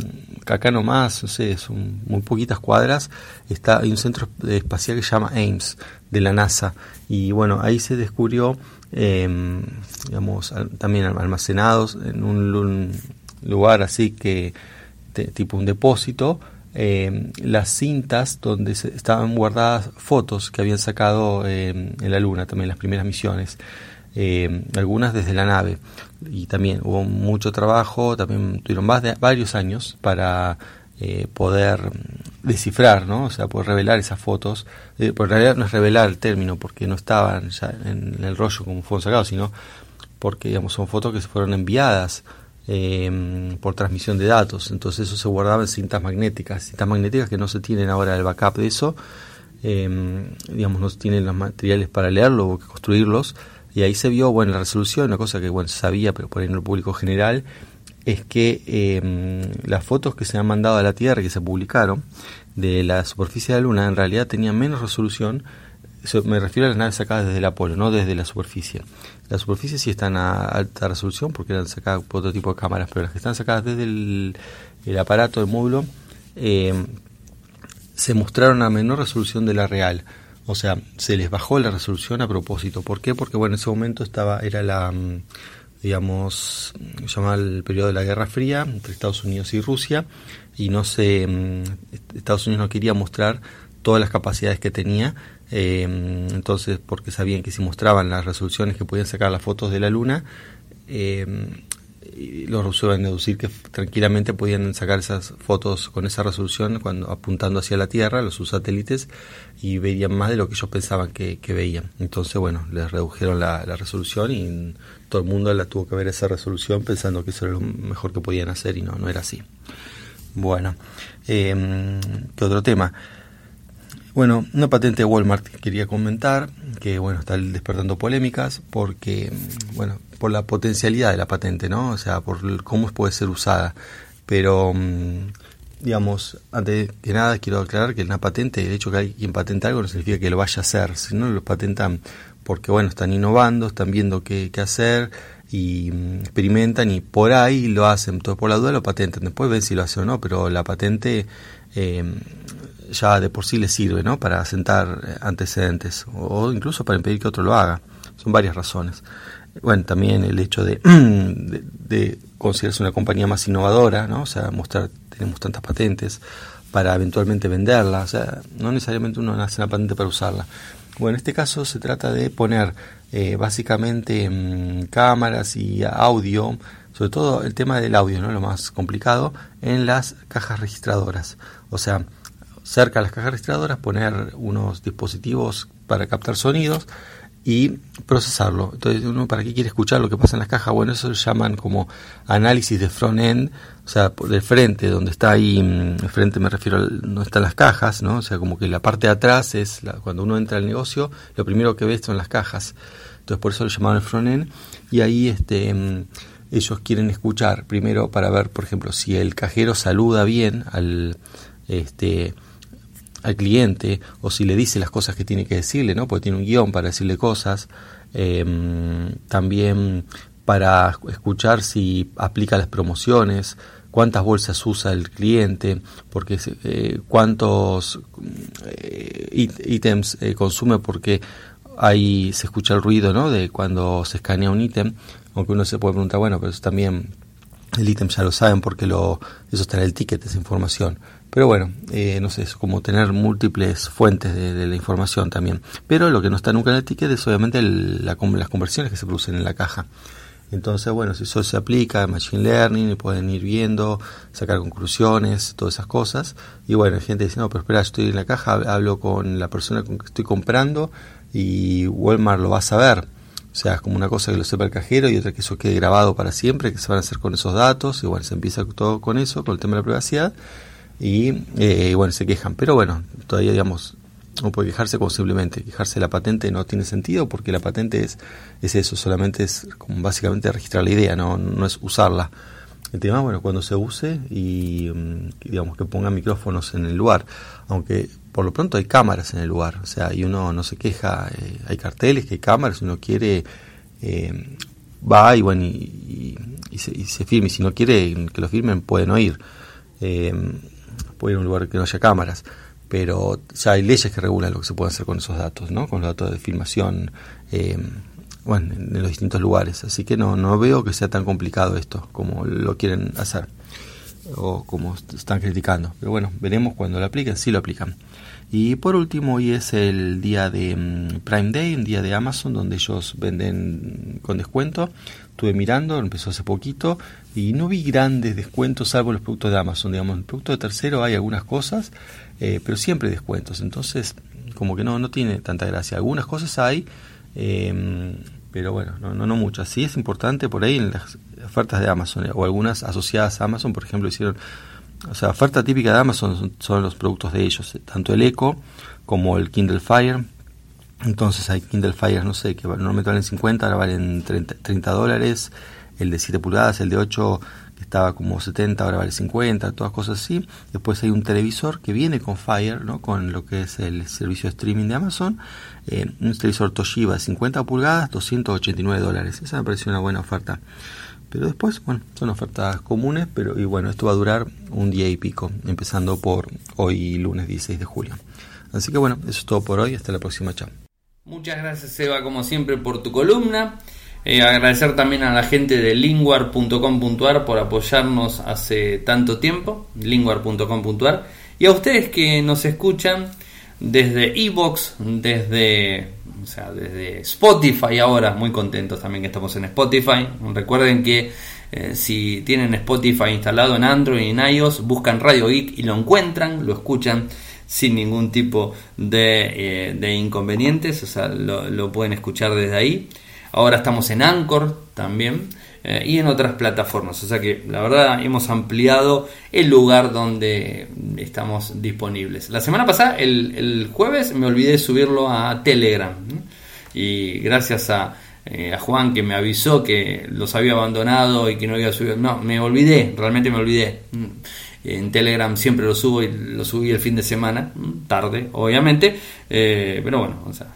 S2: acá nomás, no sé, son muy poquitas cuadras, está, hay un centro espacial que se llama Ames, de la NASA, y bueno, ahí se descubrió, em, digamos, también almacenados en un, lugar así que, tipo un depósito, em, las cintas donde se, estaban guardadas fotos que habían sacado em, en la Luna, también las primeras misiones. Eh, algunas desde la nave. Y también hubo mucho trabajo, también tuvieron más de varios años para eh, poder descifrar, ¿no? O sea, poder revelar esas fotos. Eh, en realidad no es revelar el término porque no estaban ya en, el rollo como fueron sacados, sino porque digamos son fotos que se fueron enviadas eh, por transmisión de datos. Entonces eso se guardaba en cintas magnéticas, cintas magnéticas que no se tienen ahora el backup de eso em, digamos, no tienen los materiales para leerlo o construirlos. Y ahí se vio, bueno, la resolución, una cosa que, bueno, se sabía, pero por ahí en el público general, es que em, las fotos que se han mandado a la Tierra, que se publicaron, de la superficie de la Luna, en realidad tenían menos resolución me refiero a las naves sacadas desde el Apolo, no desde la superficie. La superficie sí están a alta resolución porque eran sacadas por otro tipo de cámaras, pero las que están sacadas desde el, aparato, el módulo, eh, se mostraron a menor resolución de la real. O sea, se les bajó la resolución a propósito. ¿Por qué? Porque bueno, en ese momento estaba era la mm, digamos, llamaba el periodo de la Guerra Fría entre Estados Unidos y Rusia y no se mm, Estados Unidos no quería mostrar todas las capacidades que tenía eh, entonces, porque sabían que si mostraban las resoluciones que podían sacar las fotos de la Luna, eh, los rusos a deducir que tranquilamente podían sacar esas fotos con esa resolución cuando apuntando hacia la Tierra, los sus satélites, y veían más de lo que ellos pensaban que, veían. Entonces, bueno, les redujeron la, resolución y todo el mundo la tuvo que ver esa resolución pensando que eso era lo mejor que podían hacer y no, no era así. Bueno, eh, ¿qué otro tema? Bueno, una patente de Walmart que quería comentar, que bueno, está despertando polémicas porque, bueno, por la potencialidad de la patente, ¿no? O sea, por cómo puede ser usada. Pero, mm, digamos, antes que nada quiero aclarar que una patente, el hecho que hay quien patenta algo no significa que lo vaya a hacer, sino lo patentan porque, bueno, están innovando, están viendo qué, hacer y mm, experimentan y por ahí lo hacen. Entonces, por la duda lo patentan. Después ven si lo hacen o no, pero la patente... Eh, ya de por sí le sirve ¿no? para sentar eh, antecedentes o incluso para impedir que otro lo haga. Son varias razones. Bueno, también el hecho de, de, considerarse una compañía más innovadora, ¿no? o sea, mostrar, tenemos tantas patentes para eventualmente venderla, o sea, no necesariamente uno hace una patente para usarla. Bueno, en este caso se trata de poner eh, básicamente mm, cámaras y audio, sobre todo el tema del audio, ¿no? lo más complicado, en las cajas registradoras. O sea, cerca de las cajas registradoras, poner unos dispositivos para captar sonidos y procesarlo. Entonces, uno para qué quiere escuchar lo que pasa en las cajas, bueno, eso se llaman como análisis de front-end, o sea, del frente, donde está ahí, mm, el frente me refiero a donde están las cajas, ¿no? O sea, como que la parte de atrás es, cuando uno entra al negocio, lo primero que ve son las cajas. Entonces, por eso lo llamaban el front-end. Y ahí, este mm, ellos quieren escuchar primero para ver, por ejemplo, si el cajero saluda bien al este al cliente o si le dice las cosas que tiene que decirle, ¿no? Porque tiene un guion para decirle cosas. Em, también para escuchar si aplica las promociones, cuántas bolsas usa el cliente, porque eh, cuántos eh, ítems eh, consume porque ahí se escucha el ruido ¿no? de cuando se escanea un ítem, aunque uno se puede preguntar, bueno, pero eso también el ítem ya lo saben porque lo, eso está en el ticket, esa información. Pero bueno, eh, no sé, es como tener múltiples fuentes de, la información también. Pero lo que no está nunca en el ticket es obviamente las conversiones que se producen en la caja. Entonces, bueno, si eso se aplica Machine Learning, pueden ir viendo, sacar conclusiones, todas esas cosas. Y bueno, hay gente dice, no, pero espera, estoy en la caja, hablo con la persona con que estoy comprando y Walmart lo va a saber. O sea, es como una cosa que lo sepa el cajero y otra que eso quede grabado para siempre, que se van a hacer con esos datos. Y bueno, se empieza todo con eso, con el tema de la privacidad y eh, bueno, se quejan. Pero bueno, todavía digamos, no puede quejarse como simplemente quejarse de la patente no tiene sentido porque la patente es, es eso, solamente es como básicamente registrar la idea, no, no es usarla. El tema, bueno, cuando se use y mm, digamos que ponga micrófonos en el lugar, aunque por lo pronto hay cámaras en el lugar, o sea, y uno no se queja, eh, hay carteles que hay cámaras, uno quiere, eh, va y bueno, y, se, y, se, firme, y si no quiere que lo firmen pueden oír. Eh, puede ir a un lugar que no haya cámaras, pero ya hay leyes que regulan lo que se puede hacer con esos datos, ¿no? con los datos de filmación, eh, bueno, en, los distintos lugares. Así que no, no veo que sea tan complicado esto como lo quieren hacer o como están criticando. Pero bueno, veremos cuando lo apliquen, si lo aplican. Y por último, hoy es el día de mm, Prime Day, un día de Amazon, donde ellos venden con descuento. Estuve mirando, empezó hace poquito, y no vi grandes descuentos salvo los productos de Amazon. Digamos, en el producto de tercero hay algunas cosas, eh, pero siempre descuentos. Entonces, como que no, no tiene tanta gracia. Algunas cosas hay, em, pero bueno, no, no, no muchas. Sí es importante por ahí en las ofertas de Amazon, o algunas asociadas a Amazon, por ejemplo, hicieron o sea, oferta típica de Amazon son, los productos de ellos, tanto el Echo como el Kindle Fire. Entonces hay Kindle Fire, no sé, que normalmente valen 50, ahora valen 30, 30 dólares. El de 7 pulgadas, el de 8 que estaba como 70, ahora vale 50, todas cosas así. Después hay un televisor que viene con Fire, ¿no? con lo que es el servicio de streaming de Amazon. Eh, un televisor Toshiba de 50 pulgadas, 289 dólares. Esa me pareció una buena oferta. Pero después, bueno, son ofertas comunes, pero y bueno, esto va a durar un día y pico, empezando por hoy lunes 16 de julio. Así que bueno, eso es todo por hoy, hasta la próxima, chao.
S1: Muchas gracias Eva, como siempre, por tu columna. Eh, agradecer también a la gente de linguar.com.ar por apoyarnos hace tanto tiempo, linguar.com.ar, y a ustedes que nos escuchan desde Evox, desde o sea, desde Spotify ahora, muy contentos también que estamos en Spotify. Recuerden que eh, si tienen Spotify instalado en Android y en iOS, buscan Radio Geek y lo encuentran, lo escuchan sin ningún tipo de, eh, de inconvenientes, o sea, lo, pueden escuchar desde ahí. Ahora estamos en Anchor también. Eh, y en otras plataformas. O sea que la verdad hemos ampliado el lugar donde estamos disponibles. La semana pasada, el, jueves, me olvidé subirlo a Telegram. Y gracias a, eh, a, Juan que me avisó que los había abandonado y que no había subido. No, me olvidé, realmente me olvidé. En Telegram siempre lo subo y lo subí el fin de semana, tarde, obviamente. Eh, pero bueno, o sea,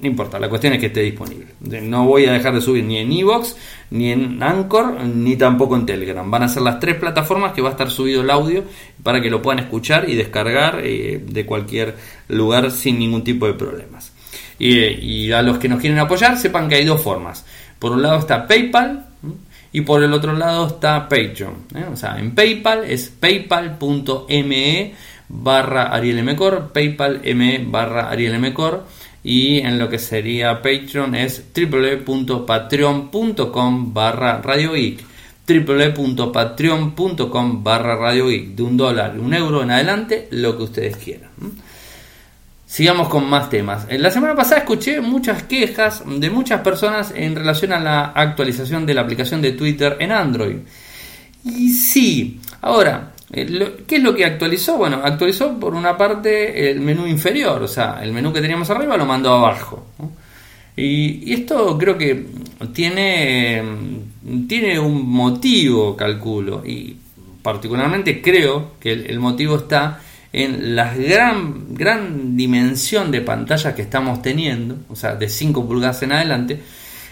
S1: no importa, la cuestión es que esté disponible. No voy a dejar de subir ni en Evox, ni en Anchor, ni tampoco en Telegram. Van a ser las tres plataformas que va a estar subido el audio para que lo puedan escuchar y descargar eh, de cualquier lugar sin ningún tipo de problemas. Y, a los que nos quieren apoyar, sepan que hay dos formas. Por un lado está PayPal y por el otro lado está Patreon. ¿eh? O sea, en PayPal es paypal.me barra arielmcor, paypal.me barra arielmcor y en lo que sería Patreon es www.patreon.com barra Radio Geek www.patreon.com barra Radio Geek de un dólar, un euro en adelante, lo que ustedes quieran. Sigamos con más temas. En la semana pasada escuché muchas quejas de muchas personas en relación a la actualización de la aplicación de Twitter en Android. Y sí, ahora, eh, ¿Qué es lo que actualizó? Bueno, actualizó por una parte el menú inferior, o sea, el menú que teníamos arriba lo mandó abajo. Y, esto creo que tiene, tiene un motivo, calculo, y particularmente creo que el, motivo está en la gran, gran dimensión de pantalla que estamos teniendo, o sea, de 5 pulgadas en adelante,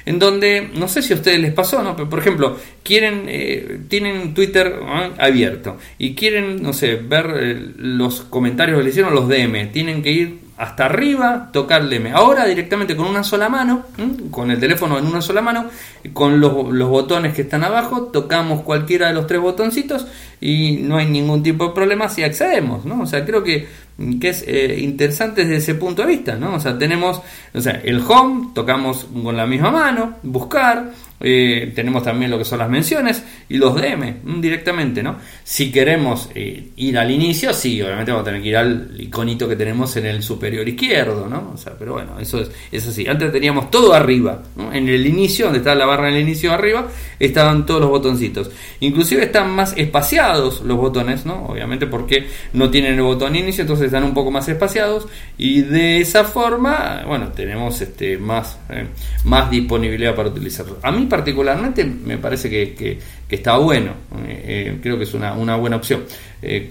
S1: en donde, no sé si a ustedes les pasó, ¿no? Pero, por ejemplo, quieren, eh, tienen Twitter abierto y quieren, no sé, ver eh, los comentarios que le hicieron los DM, tienen que ir hasta arriba, tocar el DM. Ahora directamente con una sola mano, con el teléfono en una sola mano, con los, los, botones que están abajo, tocamos cualquiera de los tres botoncitos y no hay ningún tipo de problema si accedemos, ¿no? O sea, creo que que es eh, interesante desde ese punto de vista, ¿no? O sea, tenemos, o sea, el home, tocamos con la misma mano, buscar, eh, tenemos también lo que son las menciones y los DM mm, directamente, ¿no? Si queremos eh, ir al inicio, sí, obviamente vamos a tener que ir al iconito que tenemos en el superior izquierdo, ¿no? O sea, pero bueno, eso es, eso sí. Antes teníamos todo arriba, En el inicio, donde está la barra en el inicio arriba, estaban todos los botoncitos. Inclusive están más espaciados los botones, ¿no? Obviamente porque no tienen el botón inicio, entonces están un poco más espaciados y de esa forma, bueno, tenemos este más, eh, más disponibilidad para utilizarlo. A mí particularmente me parece que, está bueno, eh, eh, creo que es una, buena opción. Eh,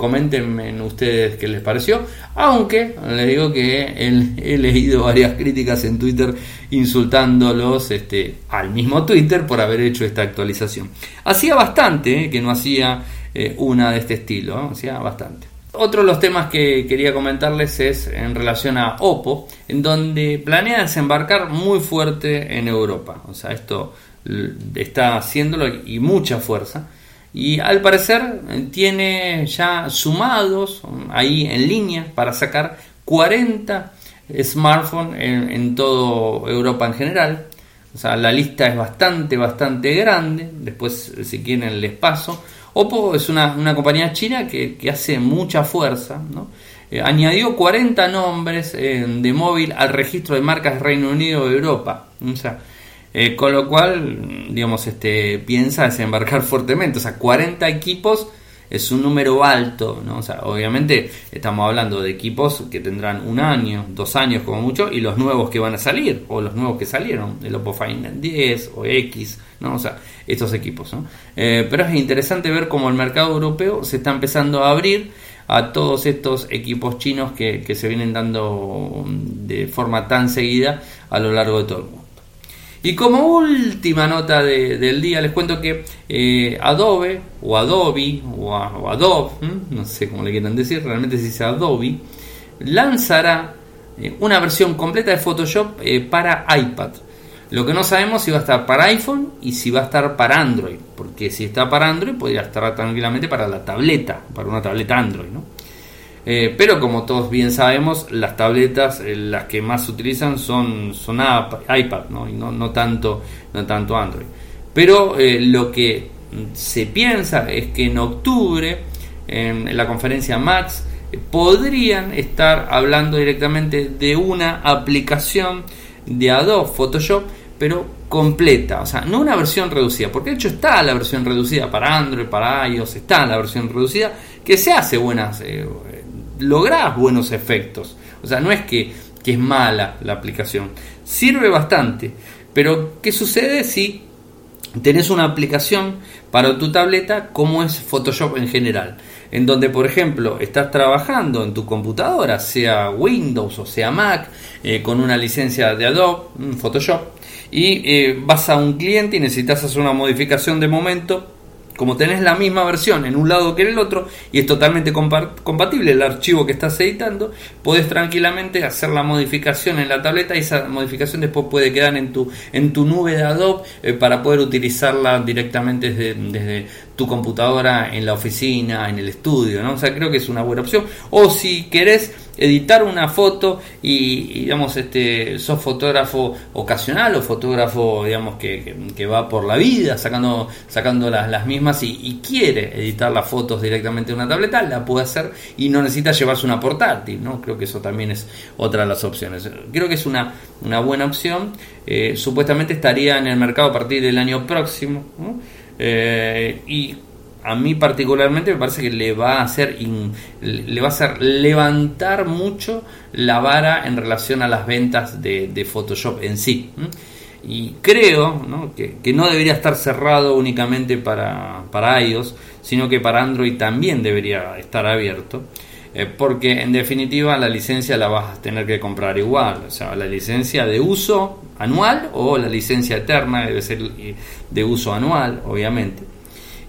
S1: ustedes qué les pareció, aunque les digo que he, leído varias críticas en Twitter insultándolos este, al mismo Twitter por haber hecho esta actualización. Hacía bastante que no hacía una de este estilo, hacía bastante. Otro de los temas que quería comentarles es en relación a Oppo, en donde planea desembarcar muy fuerte en Europa. O sea, esto está haciéndolo y mucha fuerza. Y al parecer tiene ya sumados ahí en línea para sacar 40 smartphones en, en toda Europa en general. O sea, la lista es bastante, bastante grande. Después, si quieren, les paso. Oppo es una, compañía china que, hace mucha fuerza. Eh, añadió 40 nombres eh, de móvil al registro de marcas Reino Unido y Europa. O sea, eh, con lo cual, digamos, este, piensa desembarcar fuertemente. O sea, 40 equipos es un número alto, ¿no? O sea, obviamente estamos hablando de equipos que tendrán un año, dos años como mucho, y los nuevos que van a salir, o los nuevos que salieron, el Oppo Find 10 o X, ¿no? O sea, estos equipos, ¿no? Eh, pero es interesante ver cómo el mercado europeo se está empezando a abrir a todos estos equipos chinos que, que se vienen dando de forma tan seguida a lo largo de todo el mundo. Y como última nota del día, les cuento que eh, Adobe, o Adobe, o, Adobe, no sé cómo le quieran decir, realmente se dice Adobe, lanzará eh, una versión completa de Photoshop eh, para iPad. Lo que no sabemos si va a estar para iPhone y si va a estar para Android, porque si está para Android podría estar tranquilamente para la tableta, para una tableta Android, ¿no? Eh, pero como todos bien sabemos, las tabletas eh, las que más se utilizan son, son iPad ¿no? y no, tanto, no tanto Android. Pero eh, lo que se piensa es que en octubre, en, la conferencia Max, podrían estar hablando directamente de una aplicación de Adobe Photoshop, pero completa, o sea, no una versión reducida, porque de hecho está la versión reducida para Android, para iOS, está la versión reducida que se hace buenas, lográs buenos efectos. O sea, no es que, que es mala la aplicación, sirve bastante. Pero, ¿qué sucede si tenés una aplicación para tu tableta como es Photoshop en general? En donde, por ejemplo, estás trabajando en tu computadora, sea Windows o sea Mac, eh, con una licencia de Adobe, Photoshop, y eh, vas a un cliente y necesitas hacer una modificación de momento como tenés la misma versión en un lado que en el otro y es totalmente compatible el archivo que estás editando, podés tranquilamente hacer la modificación en la tableta y esa modificación después puede quedar en tu, en tu nube de Adobe eh, para poder utilizarla directamente desde, desde tu computadora en la oficina, en el estudio, ¿no? O sea, creo que es una buena opción. O si querés editar una foto y, digamos, este, sos fotógrafo ocasional o fotógrafo, digamos, que, que, va por la vida sacando, sacando las, las mismas y, quiere editar las fotos directamente en una tableta, la puede hacer y no necesita llevarse una portátil, ¿no? Creo que eso también es otra de las opciones. Creo que es una, una buena opción. Eh, supuestamente estaría en el mercado a partir del año próximo. Eh, y a mí particularmente me parece que le va a hacer le va a hacer levantar mucho la vara en relación a las ventas de, Photoshop en sí y creo Que, no debería estar cerrado únicamente para, para iOS sino que para Android también debería estar abierto eh, porque en definitiva la licencia la vas a tener que comprar igual o sea la licencia de uso anual o la licencia eterna debe ser de uso anual obviamente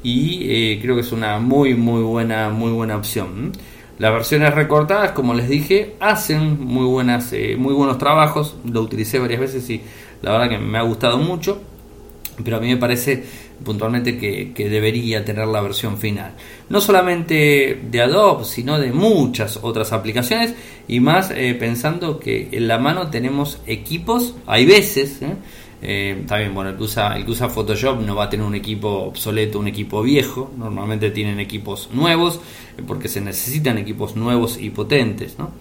S1: y eh, creo que es una muy muy buena muy buena opción. Las versiones recortadas como les dije hacen muy buenas eh, muy buenos trabajos. Lo utilicé varias veces y la verdad que me ha gustado mucho pero a mí me parece puntualmente que, debería tener la versión final. No solamente de Adobe, sino de muchas otras aplicaciones y más eh, pensando que en la mano tenemos equipos, hay veces, eh, también, bueno, el que, usa, el que usa Photoshop no va a tener un equipo obsoleto, un equipo viejo. Normalmente tienen equipos nuevos eh, porque se necesitan equipos nuevos y potentes, ¿no?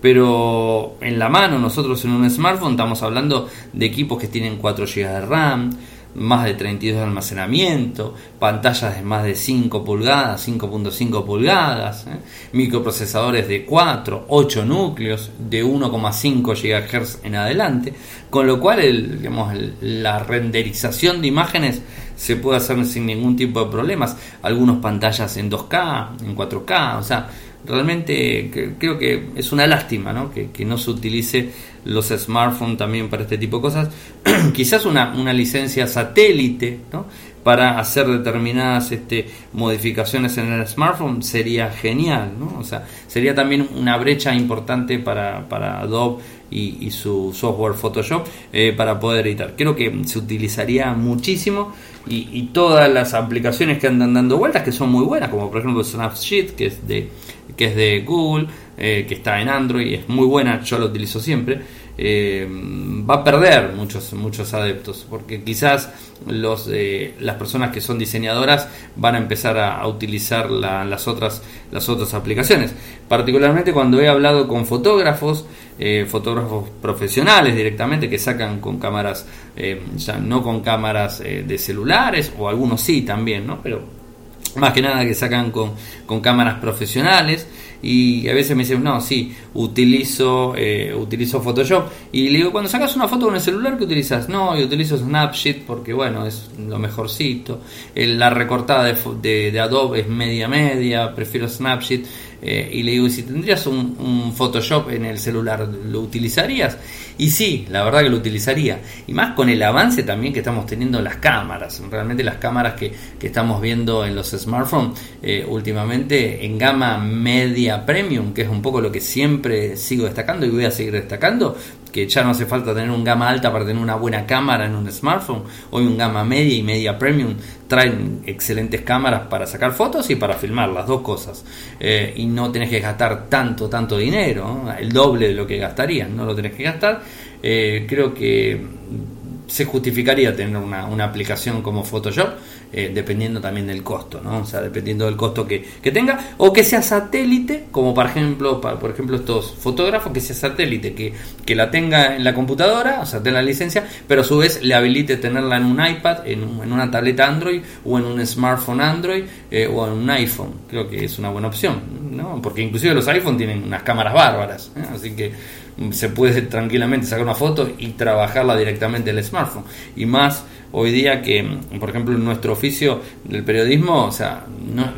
S1: Pero en la mano, nosotros en un smartphone estamos hablando de equipos que tienen 4 GB de RAM, más de 32 de almacenamiento, pantallas de más de 5 pulgadas, 5.5 pulgadas, ¿eh? microprocesadores de 4, 8 núcleos, de 1,5 GHz en adelante, con lo cual el, digamos, la renderización de imágenes se puede hacer sin ningún tipo de problemas, algunas pantallas en 2K, en 4K, o sea, realmente creo que es una lástima ¿no? Que, no se utilice los smartphones también para este tipo de cosas. Quizás una, una licencia satélite ¿no? para hacer determinadas este, modificaciones en el smartphone sería genial. ¿no? O sea, sería también una brecha importante para, para Adobe y, su software Photoshop eh, para poder editar. Creo que se utilizaría muchísimo y, y, todas las aplicaciones que andan dando vueltas, que son muy buenas, como por ejemplo Snapsheet, que es de que es de Google, eh, que está en Android, es muy buena, yo lo utilizo siempre. Eh, va a perder muchos muchos adeptos porque quizás los eh, las personas que son diseñadoras van a empezar a, utilizar las otras las otras aplicaciones particularmente cuando he hablado con fotógrafos fotógrafos profesionales directamente que sacan con cámaras ya no con cámaras de celulares o algunos sí también no pero más que nada que sacan con, con cámaras profesionales y a veces me dicen, no, sí, utilizo, eh, utilizo Photoshop. Y le digo, cuando sacas una foto con el celular, ¿qué utilizas? No, yo utilizo Snapseed porque, bueno, es lo mejorcito. la recortada de, de, Adobe es media media, prefiero Snapseed. Eh, y le digo, si tendrías un, Photoshop en el celular, ¿lo utilizarías? Y sí, la verdad que lo utilizaría. Y más con el avance también que estamos teniendo las cámaras. Realmente las cámaras que, que estamos viendo en los smartphones eh, últimamente en gama media premium, que es un poco lo que siempre sigo destacando y voy a seguir destacando, que ya no hace falta tener un gama alta para tener una buena cámara en un smartphone. Hoy un gama media y media premium traen excelentes cámaras para sacar fotos y para filmar, las dos cosas. Eh, y no tenés que gastar tanto, tanto dinero, el doble de lo que gastarían, no lo tenés que gastar. Eh, creo que se justificaría tener una, una aplicación como Photoshop eh, dependiendo también del costo, ¿no? O sea, dependiendo del costo que, tenga, o que sea satélite, como por ejemplo, por ejemplo estos fotógrafos, que sea satélite, que, que la tenga en la computadora, o sea, tenga la licencia, pero a su vez le habilite tenerla en un iPad, en, una tableta Android, o en un smartphone Android, eh, o en un iPhone. Creo que es una buena opción, ¿no? Porque inclusive los iPhone tienen unas cámaras bárbaras, ¿eh? así que se puede tranquilamente sacar una foto y trabajarla directamente en el smartphone. Y más hoy día que, por ejemplo, en nuestro oficio del periodismo, o sea, no,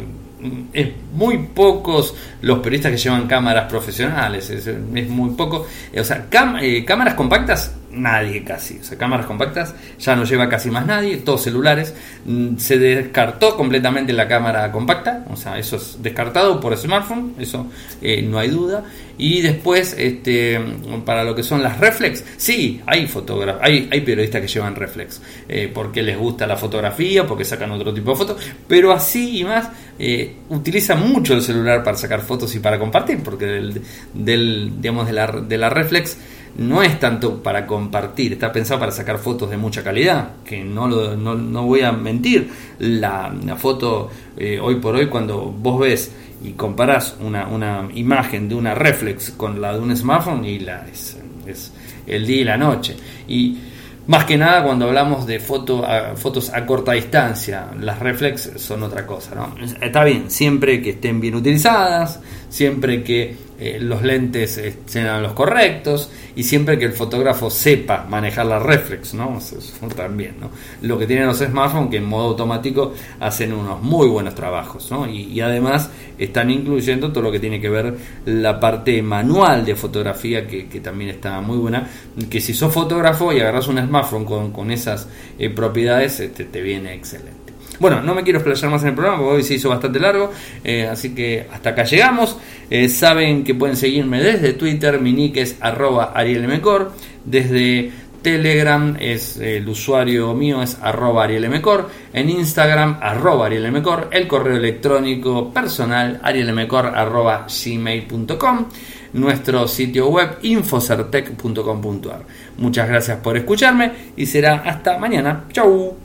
S1: es muy pocos los periodistas que llevan cámaras profesionales, es, muy poco, o sea, eh, cámaras compactas nadie casi. O sea, cámaras compactas ya no lleva casi más nadie, todos celulares. Mm, se descartó completamente la cámara compacta, o sea, eso es descartado por smartphone, eso eh, no hay duda. Y después, este, para lo que son las reflex, sí, hay fotógrafos, hay, hay periodistas que llevan reflex, eh, porque les gusta la fotografía, porque sacan otro tipo de fotos, pero así y más, eh, utilizan mucho el celular para sacar fotos y para compartir, porque del, del digamos, de la, de la reflex no es tanto para compartir, está pensado para sacar fotos de mucha calidad, que no, lo, no, voy a mentir, la, foto eh, hoy por hoy cuando vos ves y comparás una, una, imagen de una reflex con la de un smartphone y la es, es el día y la noche. Y más que nada cuando hablamos de foto fotos a corta distancia, las reflex son otra cosa, ¿no? Está bien, siempre que estén bien utilizadas, siempre que eh, los lentes sean los correctos y siempre que el fotógrafo sepa manejar la reflex, ¿no? También, ¿no? Lo que tienen los smartphones que en modo automático hacen unos muy buenos trabajos, ¿no? Y, además están incluyendo todo lo que tiene que ver la parte manual de fotografía que, también está muy buena, que si sos fotógrafo y agarras un smartphone con, con esas eh, propiedades, este, te viene excelente. Bueno, no me quiero explayar más en el programa porque hoy se hizo bastante largo, eh, así que hasta acá llegamos. Eh, saben que pueden seguirme desde Twitter, mi nick es arroba arielmcor, desde Telegram es el usuario mío es arroba arielmcor, en Instagram arroba arielmcor, el correo electrónico personal arielmcor arroba gmail.com nuestro sitio web infocertec.com.ar. Muchas gracias por escucharme y será hasta mañana. Chau.